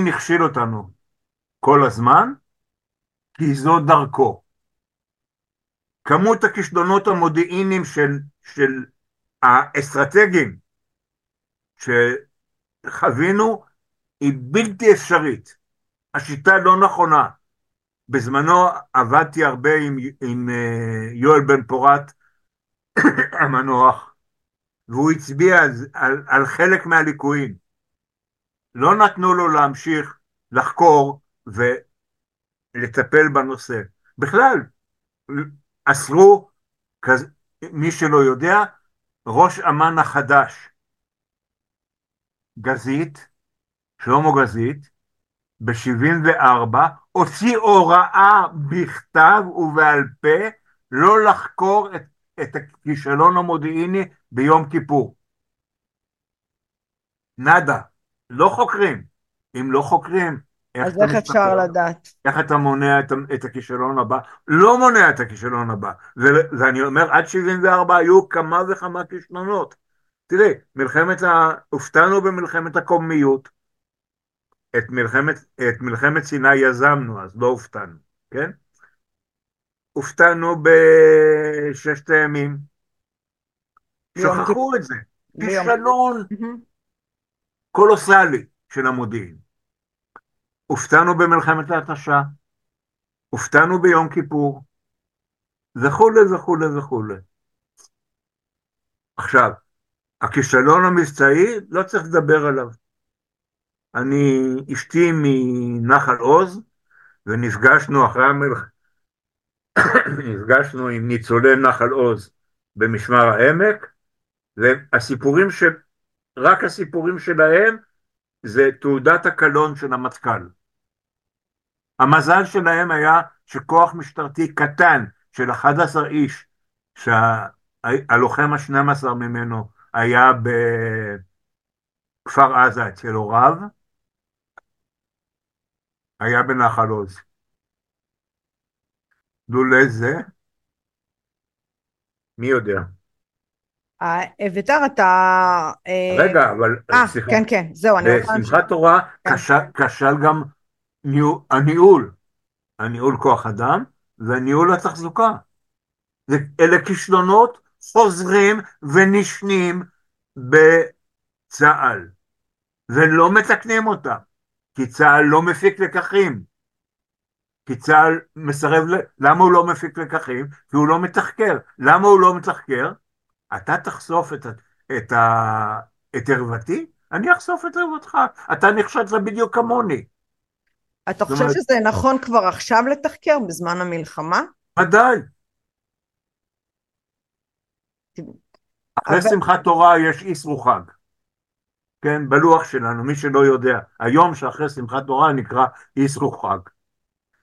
הכשיל אותנו כל הזמן, כי זו דרכו. כמות הכישלונות המודיעיניים של, של האסטרטגיים שחווינו היא בלתי אפשרית. השיטה לא נכונה. בזמנו עבדתי הרבה עם, עם uh, יואל בן פורת המנוח, והוא הצביע על, על, על חלק מהליקויים. לא נתנו לו להמשיך לחקור ולטפל בנושא. בכלל, אסרו, מי שלא יודע, ראש אמ"ן החדש, גזית, שלמה גזית, ב-74, הוציא הוראה בכתב ובעל פה לא לחקור את, את הכישלון המודיעיני ביום כיפור. נאדה. לא חוקרים. אם לא חוקרים, איך אז איך אפשר לדעת? איך אתה מונע את, את הכישלון הבא? לא מונע את הכישלון הבא. ו, ואני אומר, עד 74 היו כמה וכמה כישלונות. תראי, מלחמת ה... הופתענו במלחמת הקוממיות. את מלחמת, את מלחמת סיני יזמנו, אז לא הופתענו, כן? הופתענו בששת הימים. שכחו את זה. כישלון. קולוסלי של המודיעין. הופתענו במלחמת ההתשה, הופתענו ביום כיפור, וכולי וכולי וכולי. עכשיו, הכישלון המבצעי, לא צריך לדבר עליו. אני, אשתי מנחל עוז, ונפגשנו אחרי המלחמה, נפגשנו עם ניצולי נחל עוז במשמר העמק, והסיפורים ש... רק הסיפורים שלהם זה תעודת הקלון של המטכ"ל. המזל שלהם היה שכוח משטרתי קטן של 11 איש, שהלוחם ה-12 ממנו היה בכפר עזה אצל הוריו, היה בנחל עוז. לולא זה, מי יודע. אביתר אתה... אה, רגע, אבל... אה, כן, כן, זהו, אני רוצה... בשמחת תורה כן. כשל גם הניהול, הניהול כוח אדם וניהול התחזוקה. אלה כישלונות חוזרים ונשנים בצה"ל, ולא מתקנים אותם, כי צה"ל לא מפיק לקחים. כי צה"ל מסרב, ל... למה הוא לא מפיק לקחים? כי הוא לא מתחקר. למה הוא לא מתחקר? אתה תחשוף את, את, את ערוותי, אני אחשוף את ערוותך. אתה נכשלת בדיוק כמוני. אתה חושב אומרת... שזה נכון כבר עכשיו לתחקר בזמן המלחמה? ודאי. אחרי אבל... שמחת תורה יש איסרו חג. כן, בלוח שלנו, מי שלא יודע, היום שאחרי שמחת תורה נקרא איסרו חג.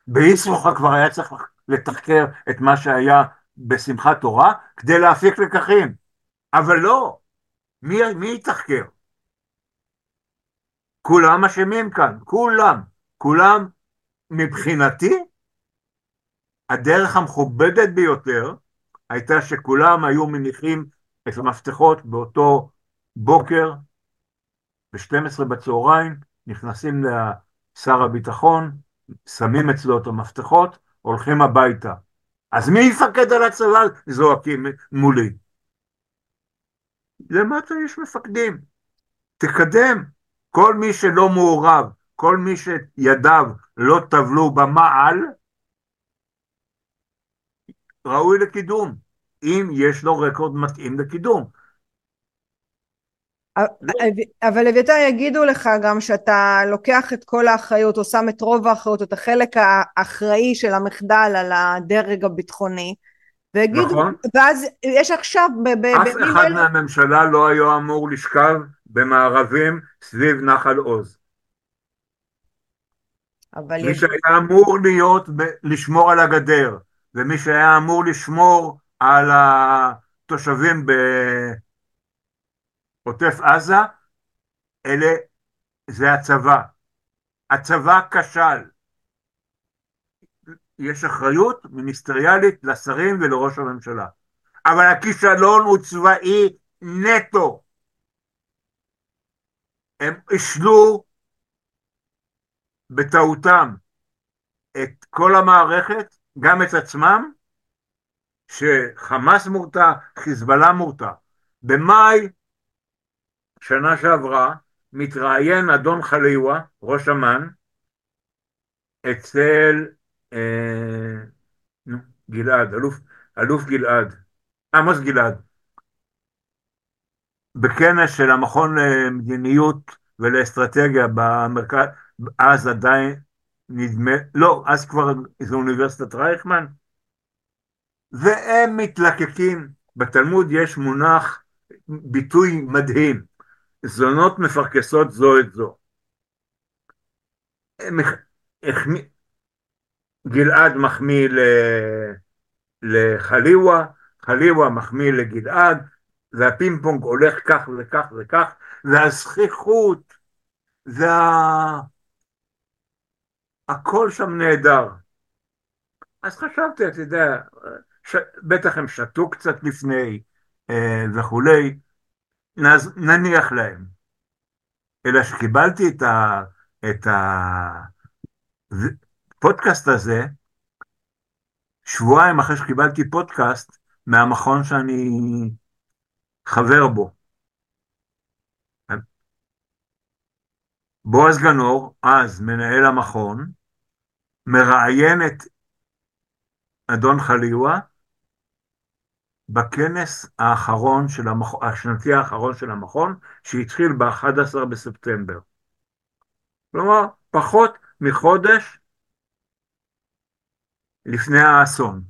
באיסרו חג כבר היה צריך לתחקר את מה שהיה בשמחת תורה כדי להפיק לקחים. אבל לא, מי, מי יתחקר? כולם אשמים כאן, כולם, כולם מבחינתי הדרך המכובדת ביותר הייתה שכולם היו מניחים את המפתחות באותו בוקר ב-12 בצהריים, נכנסים לשר הביטחון, שמים אצלו את המפתחות, הולכים הביתה. אז מי יפקד על הצבא? זועקים מולי. למטה יש מפקדים. תקדם. כל מי שלא מעורב, כל מי שידיו לא טבלו במעל, ראוי לקידום, אם יש לו רקורד מתאים לקידום. אבל אביתר יגידו לך גם שאתה לוקח את כל האחריות או שם את רוב האחריות, את החלק האחראי של המחדל על הדרג הביטחוני ויגידו, נכון. ואז יש עכשיו אף אחד אל... מהממשלה לא היה אמור לשכב במערבים סביב נחל עוז מי יש... שהיה אמור להיות לשמור על הגדר ומי שהיה אמור לשמור על התושבים בעוטף עזה, אלה, זה הצבא. הצבא כשל. יש אחריות מיניסטריאלית לשרים ולראש הממשלה. אבל הכישלון הוא צבאי נטו. הם השלו בטעותם את כל המערכת גם את עצמם, שחמאס מורתע, חיזבאללה מורתע. במאי שנה שעברה מתראיין אדון חליווה, ראש אמ"ן, אצל אה, גלעד, אלוף, אלוף גלעד, עמוס גלעד, בכנס של המכון למדיניות ולאסטרטגיה במרכז, אז עדיין נדמה, לא, אז כבר זה אוניברסיטת רייכמן, והם מתלקקים, בתלמוד יש מונח, ביטוי מדהים, זונות מפרכסות זו את זו. גלעד מחמיא לחליווה, חליווה מחמיא לגלעד, והפינג פונג הולך כך וכך וכך, והזכיחות, וה... הכל שם נהדר. אז חשבתי, אתה יודע, ש... בטח הם שתו קצת לפני אה, וכולי. נניח להם. אלא שקיבלתי את, ה... את הפודקאסט הזה, שבועיים אחרי שקיבלתי פודקאסט מהמכון שאני חבר בו. בועז גנור, אז מנהל המכון, מראיין את אדון חליווה בכנס האחרון של המכון, השנתי האחרון של המכון, שהתחיל ב-11 בספטמבר. כלומר, פחות מחודש לפני האסון.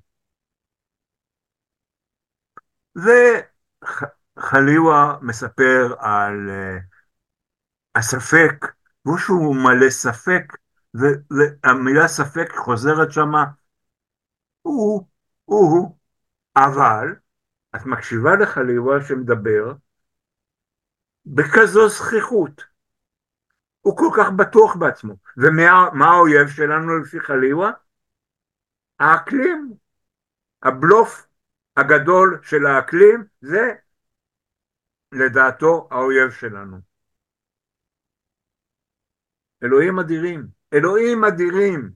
וחליווה מספר על uh, הספק, והוא שהוא מלא ספק והמילה ספק חוזרת שמה, הוא, הוא, אבל את מקשיבה לחליבה שמדבר בכזו זכיחות. הוא כל כך בטוח בעצמו. ומה האויב שלנו לפי חליבה? האקלים. הבלוף הגדול של האקלים זה לדעתו האויב שלנו. אלוהים אדירים. אלוהים אדירים.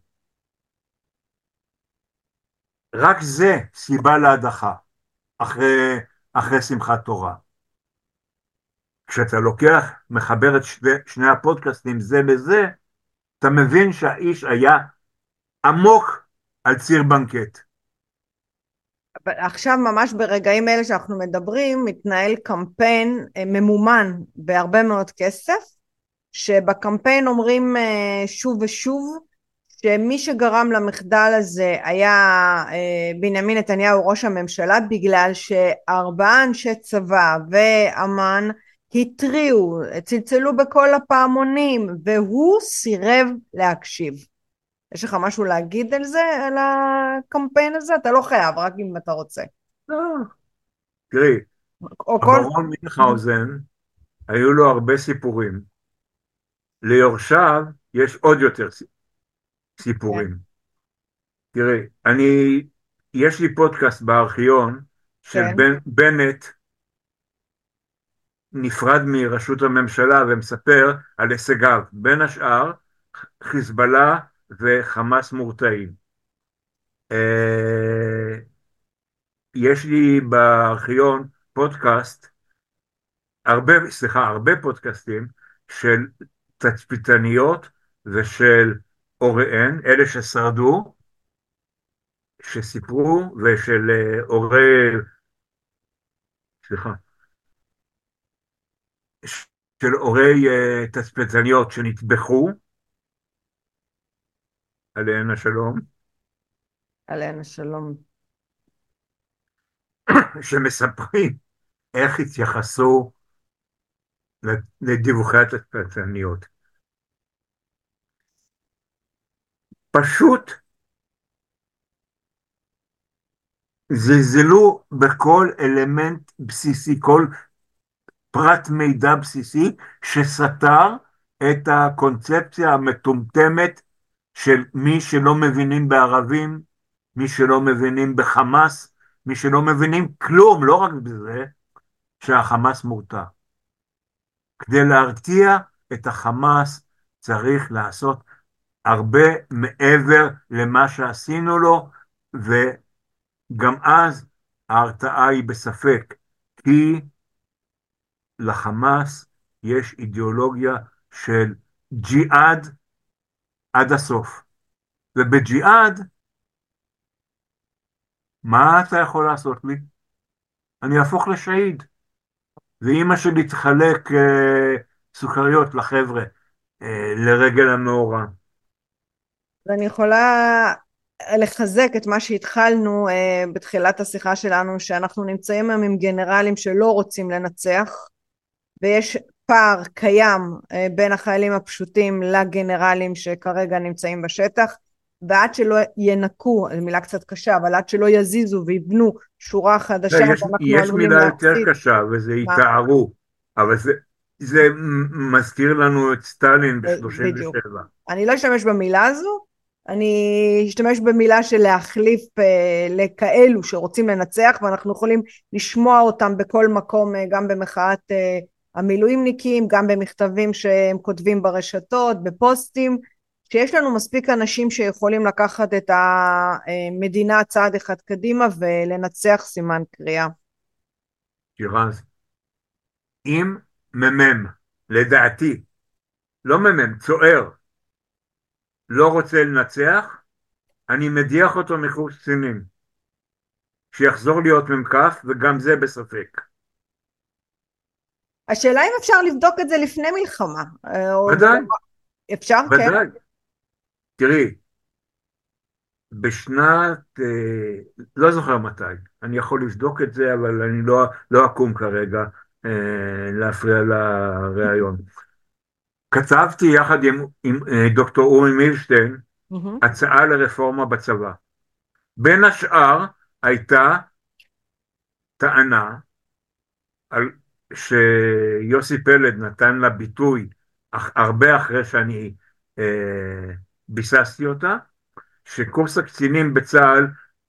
רק זה סיבה להדחה אחרי, אחרי שמחת תורה. כשאתה לוקח, מחבר את שני, שני הפודקאסטים זה בזה, אתה מבין שהאיש היה עמוק על ציר בנקט. עכשיו ממש ברגעים אלה שאנחנו מדברים מתנהל קמפיין אה, ממומן בהרבה מאוד כסף שבקמפיין אומרים אה, שוב ושוב שמי שגרם למחדל הזה היה אה, בנימין נתניהו ראש הממשלה בגלל שארבעה אנשי צבא ואמ"ן התריעו, צלצלו בכל הפעמונים והוא סירב להקשיב. יש לך משהו להגיד על זה, על הקמפיין הזה? אתה לא חייב, רק אם אתה רוצה. לא, תראי. אברהם מינכהאוזן, היו לו הרבה סיפורים. ליורשיו יש עוד יותר סיפורים. תראי, אני, יש לי פודקאסט בארכיון של כן. בן, בנט נפרד מראשות הממשלה ומספר על הישגיו, בין השאר חיזבאללה וחמאס מורתעים. אה, יש לי בארכיון פודקאסט, הרבה, סליחה, הרבה פודקאסטים של תצפיתניות ושל הוריהן, אלה ששרדו, שסיפרו, ושל אה, הורי, סליחה, של הורי אה, תצפיתניות שנטבחו, עליהן השלום, עליהן השלום. שמספרים איך התייחסו לדיווחי התצפיתניות. פשוט זלזלו בכל אלמנט בסיסי, כל פרט מידע בסיסי שסתר את הקונספציה המטומטמת של מי שלא מבינים בערבים, מי שלא מבינים בחמאס, מי שלא מבינים כלום, לא רק בזה, שהחמאס מורתע. כדי להרתיע את החמאס צריך לעשות הרבה מעבר למה שעשינו לו, וגם אז ההרתעה היא בספק, כי לחמאס יש אידיאולוגיה של ג'יהאד עד הסוף. ובג'יהאד, מה אתה יכול לעשות לי? אני אהפוך לשהיד. ואימא שלי תחלק אה, סוכריות לחבר'ה אה, לרגל המאורע. ואני יכולה לחזק את מה שהתחלנו אה, בתחילת השיחה שלנו, שאנחנו נמצאים היום עם גנרלים שלא רוצים לנצח, ויש פער קיים אה, בין החיילים הפשוטים לגנרלים שכרגע נמצאים בשטח, ועד שלא ינקו, זו מילה קצת קשה, אבל עד שלא יזיזו ויבנו שורה חדשה, יש, אנחנו יש מילה יותר להפסיד. קשה, וזה? יתארו, אבל זה, זה מזכיר לנו את סטלין בדיוק. ב-37. אני לא אשתמש במילה הזו, אני אשתמש במילה של להחליף אה, לכאלו שרוצים לנצח ואנחנו יכולים לשמוע אותם בכל מקום אה, גם במחאת אה, המילואימניקים גם במכתבים שהם כותבים ברשתות בפוסטים שיש לנו מספיק אנשים שיכולים לקחת את המדינה צעד אחד קדימה ולנצח סימן קריאה. שירז, אם מ"מ, לדעתי, לא מ"מ, צוער, לא רוצה לנצח, אני מדיח אותו מקורס קצינים. שיחזור להיות מ"כ, וגם זה בספק. השאלה אם אפשר לבדוק את זה לפני מלחמה. אה, או- ודאי. אפשר? כן. ודאי. תראי, בשנת, אה, לא זוכר מתי, אני יכול לבדוק את זה, אבל אני לא, לא אקום כרגע אה, להפריע לראיון. כתבתי יחד עם, עם אה, דוקטור אורי מילשטיין מהמם. הצעה לרפורמה בצבא. בין השאר הייתה טענה על שיוסי פלד נתן לה ביטוי אח- הרבה אחרי שאני אה, ביססתי אותה, שקורס הקצינים בצה"ל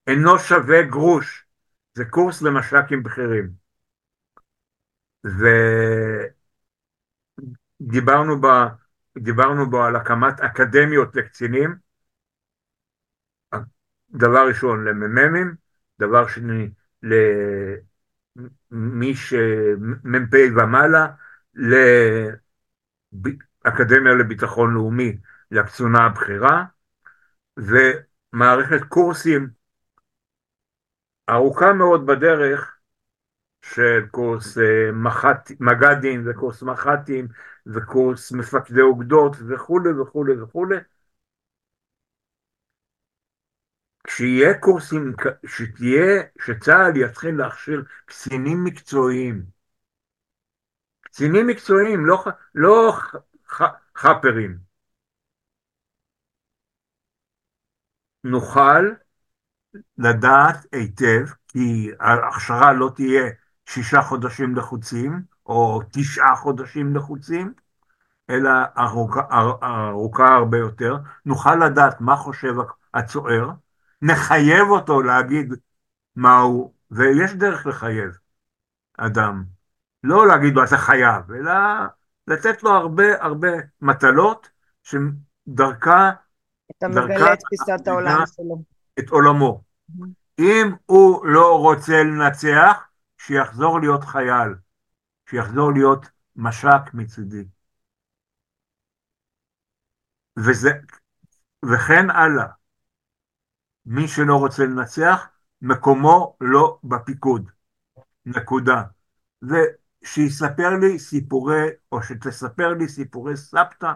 אינו שווה גרוש, זה קורס למש"קים בכירים. ודיברנו ב, דיברנו בו על הקמת אקדמיות לקצינים, דבר ראשון למ"מים, דבר שני למי שמ"פ ומעלה, לאקדמיה לביטחון לאומי לקצונה הבכירה, ומערכת קורסים ארוכה מאוד בדרך של קורס אה, מח"ט, מג"דים וקורס מח"טים וקורס מפקדי אוגדות וכולי וכולי וכולי. כשיהיה קורסים, שתהיה, שצה"ל יתחיל להכשיר קצינים מקצועיים. קצינים מקצועיים, לא, לא חאפרים. נוכל לדעת היטב, כי ההכשרה לא תהיה שישה חודשים לחוצים, או תשעה חודשים לחוצים, אלא ארוכה, ארוכה הרבה יותר, נוכל לדעת מה חושב הצוער, נחייב אותו להגיד מה הוא, ויש דרך לחייב אדם. לא להגיד לו אתה חייב, אלא לתת לו הרבה הרבה מטלות שדרכה... אתה מגלה את תפיסת העולם שלו. את עולמו. Mm-hmm. אם הוא לא רוצה לנצח, שיחזור להיות חייל, שיחזור להיות מש"ק מצידי. וזה, וכן הלאה. מי שלא רוצה לנצח, מקומו לא בפיקוד. נקודה. ושיספר לי סיפורי, או שתספר לי סיפורי סבתא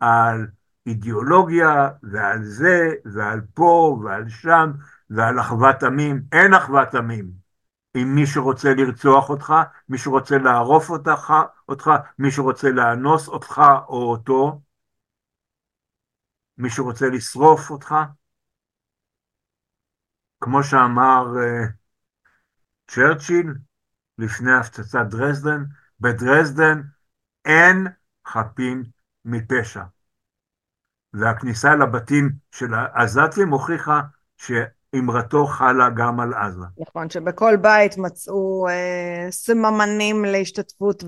על אידיאולוגיה, ועל זה, ועל פה, ועל שם, ועל אחוות עמים. אין אחוות עמים. אם מי שרוצה לרצוח אותך, מי שרוצה לערוף אותך, אותך, מי שרוצה לאנוס אותך או אותו, מי שרוצה לשרוף אותך, כמו שאמר uh, צ'רצ'יל לפני הפצצת דרזדן, בדרזדן אין חפים מפשע. והכניסה לבתים של העזתים הוכיחה שאמרתו חלה גם על עזה. נכון, שבכל בית מצאו אה, סממנים להשתתפות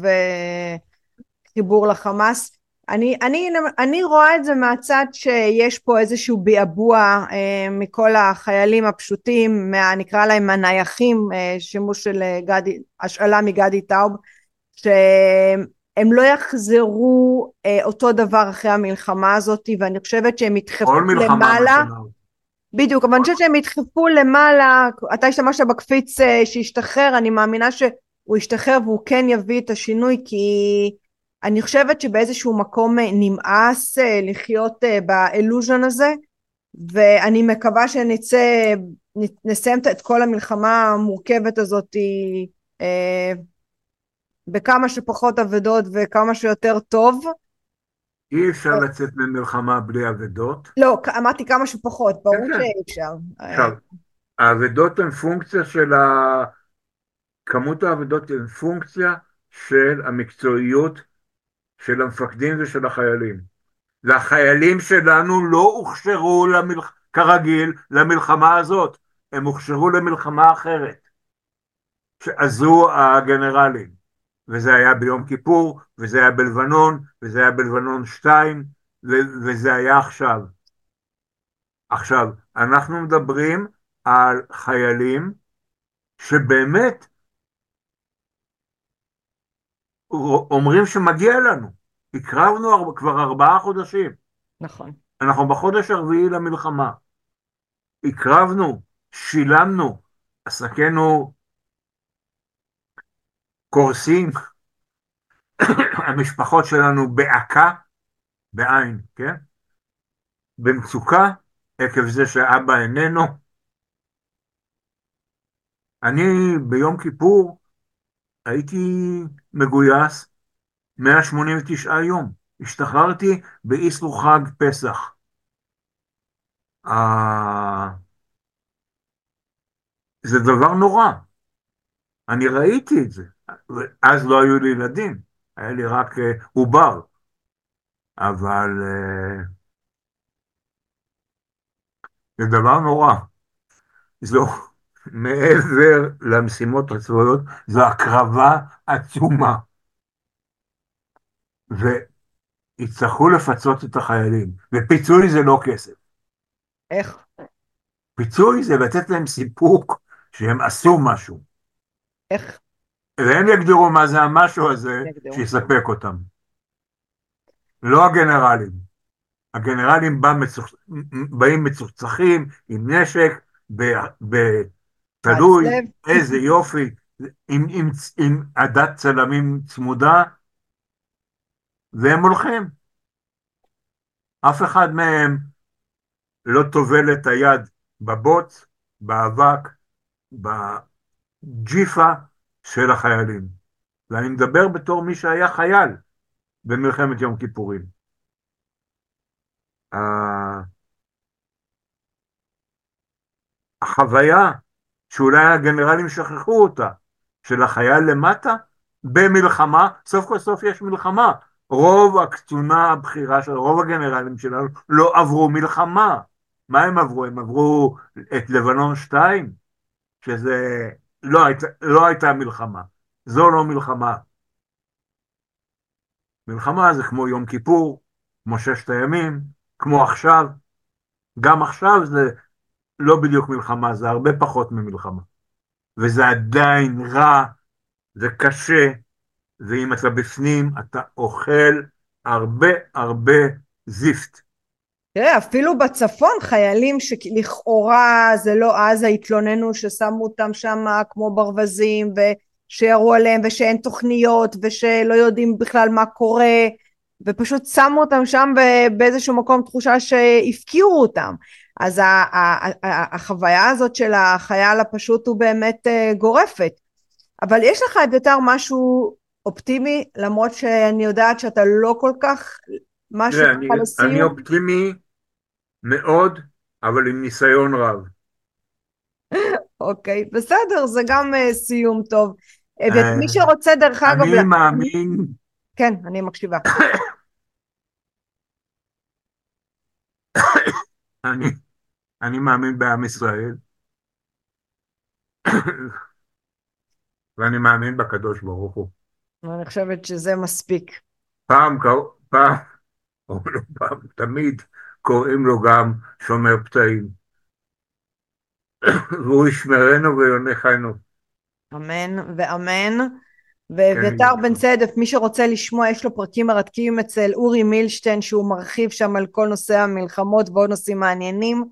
וחיבור לחמאס. אני, אני, אני רואה את זה מהצד שיש פה איזשהו ביעבוע אה, מכל החיילים הפשוטים, מה, נקרא להם הנייחים, אה, שימוש של אה, גדי, השאלה מגדי טאוב, שהם לא יחזרו אה, אותו דבר אחרי המלחמה הזאת, ואני חושבת שהם ידחפו למעלה. בדיוק, אבל אני חושבת שהם ידחפו למעלה, אתה השתמשת בקפיץ אה, שהשתחרר, אני מאמינה שהוא ישתחרר והוא כן יביא את השינוי, כי אני חושבת שבאיזשהו מקום אה, נמאס אה, לחיות באלוז'ן הזה ואני מקווה שנצא, נסיים את כל המלחמה המורכבת הזאת בכמה שפחות אבדות וכמה שיותר טוב. אי אפשר לצאת ממלחמה בלי אבדות. לא, אמרתי כמה שפחות, ברור כן, כן. שאי אפשר. עכשיו, האבדות הן פונקציה של ה... כמות האבדות הן פונקציה של המקצועיות של המפקדים ושל החיילים. והחיילים שלנו לא הוכשרו למלח... כרגיל למלחמה הזאת, הם הוכשרו למלחמה אחרת, שעזרו הגנרלים, וזה היה ביום כיפור, וזה היה בלבנון, וזה היה בלבנון 2, ו- וזה היה עכשיו. עכשיו, אנחנו מדברים על חיילים שבאמת אומרים שמגיע לנו. הקרבנו כבר ארבעה חודשים. נכון. אנחנו בחודש הרביעי למלחמה. הקרבנו, שילמנו, עסקינו קורסים, המשפחות שלנו בעקה, בעין, כן? במצוקה, עקב זה שאבא איננו. אני ביום כיפור הייתי מגויס 189 יום. השתחררתי באיסרו חג פסח. זה דבר נורא. אני ראיתי את זה. אז לא היו לי ילדים, היה לי רק אה, עובר. אבל אה, זה דבר נורא. זו, מעבר למשימות הצבאיות, זו הקרבה עצומה. ויצטרכו לפצות את החיילים, ופיצוי זה לא כסף. איך? פיצוי זה לתת להם סיפוק שהם עשו משהו. איך? והם יגדירו מה זה המשהו הזה שיספק אותם. לא הגנרלים. הגנרלים בא מצוח... באים מצוחצחים עם נשק. תלוי איזה יופי, עם, עם, עם עדת צלמים צמודה, והם הולכים. אף אחד מהם לא טובל את היד בבוץ, באבק, בג'יפה של החיילים. ואני מדבר בתור מי שהיה חייל במלחמת יום כיפורים. החוויה שאולי הגנרלים שכחו אותה, של החייל למטה במלחמה, סוף כל סוף יש מלחמה. רוב הקצונה הבכירה של רוב הגנרלים שלנו לא עברו מלחמה. מה הם עברו? הם עברו את לבנון 2, שזה לא, היית, לא הייתה מלחמה. זו לא מלחמה. מלחמה זה כמו יום כיפור, כמו ששת הימים, כמו עכשיו. גם עכשיו זה לא בדיוק מלחמה, זה הרבה פחות ממלחמה. וזה עדיין רע, זה קשה, ואם אתה בפנים, אתה אוכל הרבה הרבה זיפט. תראה, אפילו בצפון חיילים שלכאורה זה לא עזה התלוננו ששמו אותם שם כמו ברווזים ושירו עליהם ושאין תוכניות ושלא יודעים בכלל מה קורה ופשוט שמו אותם שם באיזשהו מקום תחושה שהפקירו אותם. אז החוויה הזאת של החייל הפשוט הוא באמת אה, גורפת. אבל יש לך אביתר משהו אופטימי למרות שאני יודעת שאתה לא כל כך משהו ככה לסיום? אני אופטימי מאוד אבל עם ניסיון רב. אוקיי בסדר זה גם uh, סיום טוב. Uh, ומי שרוצה דרך אגב... אני מאמין... כן אני מקשיבה. אני, אני מאמין בעם ישראל, ואני מאמין בקדוש ברוך הוא. אני חושבת שזה מספיק. פעם, פעם, או לא פעם, תמיד קוראים לו גם שומר פתאים. והוא ישמרנו ויונחנו. אמן ואמן. ואביתר כן. בן צדף, מי שרוצה לשמוע, יש לו פרקים מרתקים אצל אורי מילשטיין, שהוא מרחיב שם על כל נושא המלחמות ועוד נושאים מעניינים.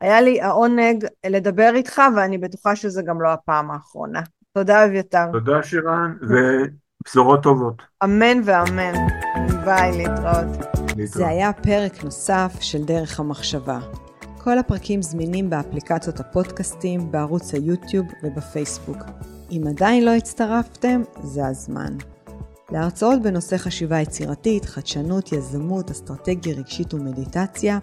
היה לי העונג לדבר איתך, ואני בטוחה שזה גם לא הפעם האחרונה. תודה אביתר. תודה שירן, ובשורות טובות. אמן ואמן. ביי, להתראות. זה היה פרק נוסף של דרך המחשבה. כל הפרקים זמינים באפליקציות הפודקאסטים, בערוץ היוטיוב ובפייסבוק. אם עדיין לא הצטרפתם, זה הזמן. להרצאות בנושא חשיבה יצירתית, חדשנות, יזמות, אסטרטגיה רגשית ומדיטציה,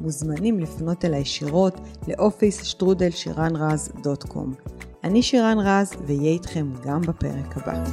מוזמנים לפנות אל הישירות לאופיס שטרודל שירן רז דוט קום. אני שירן רז, ואהיה איתכם גם בפרק הבא.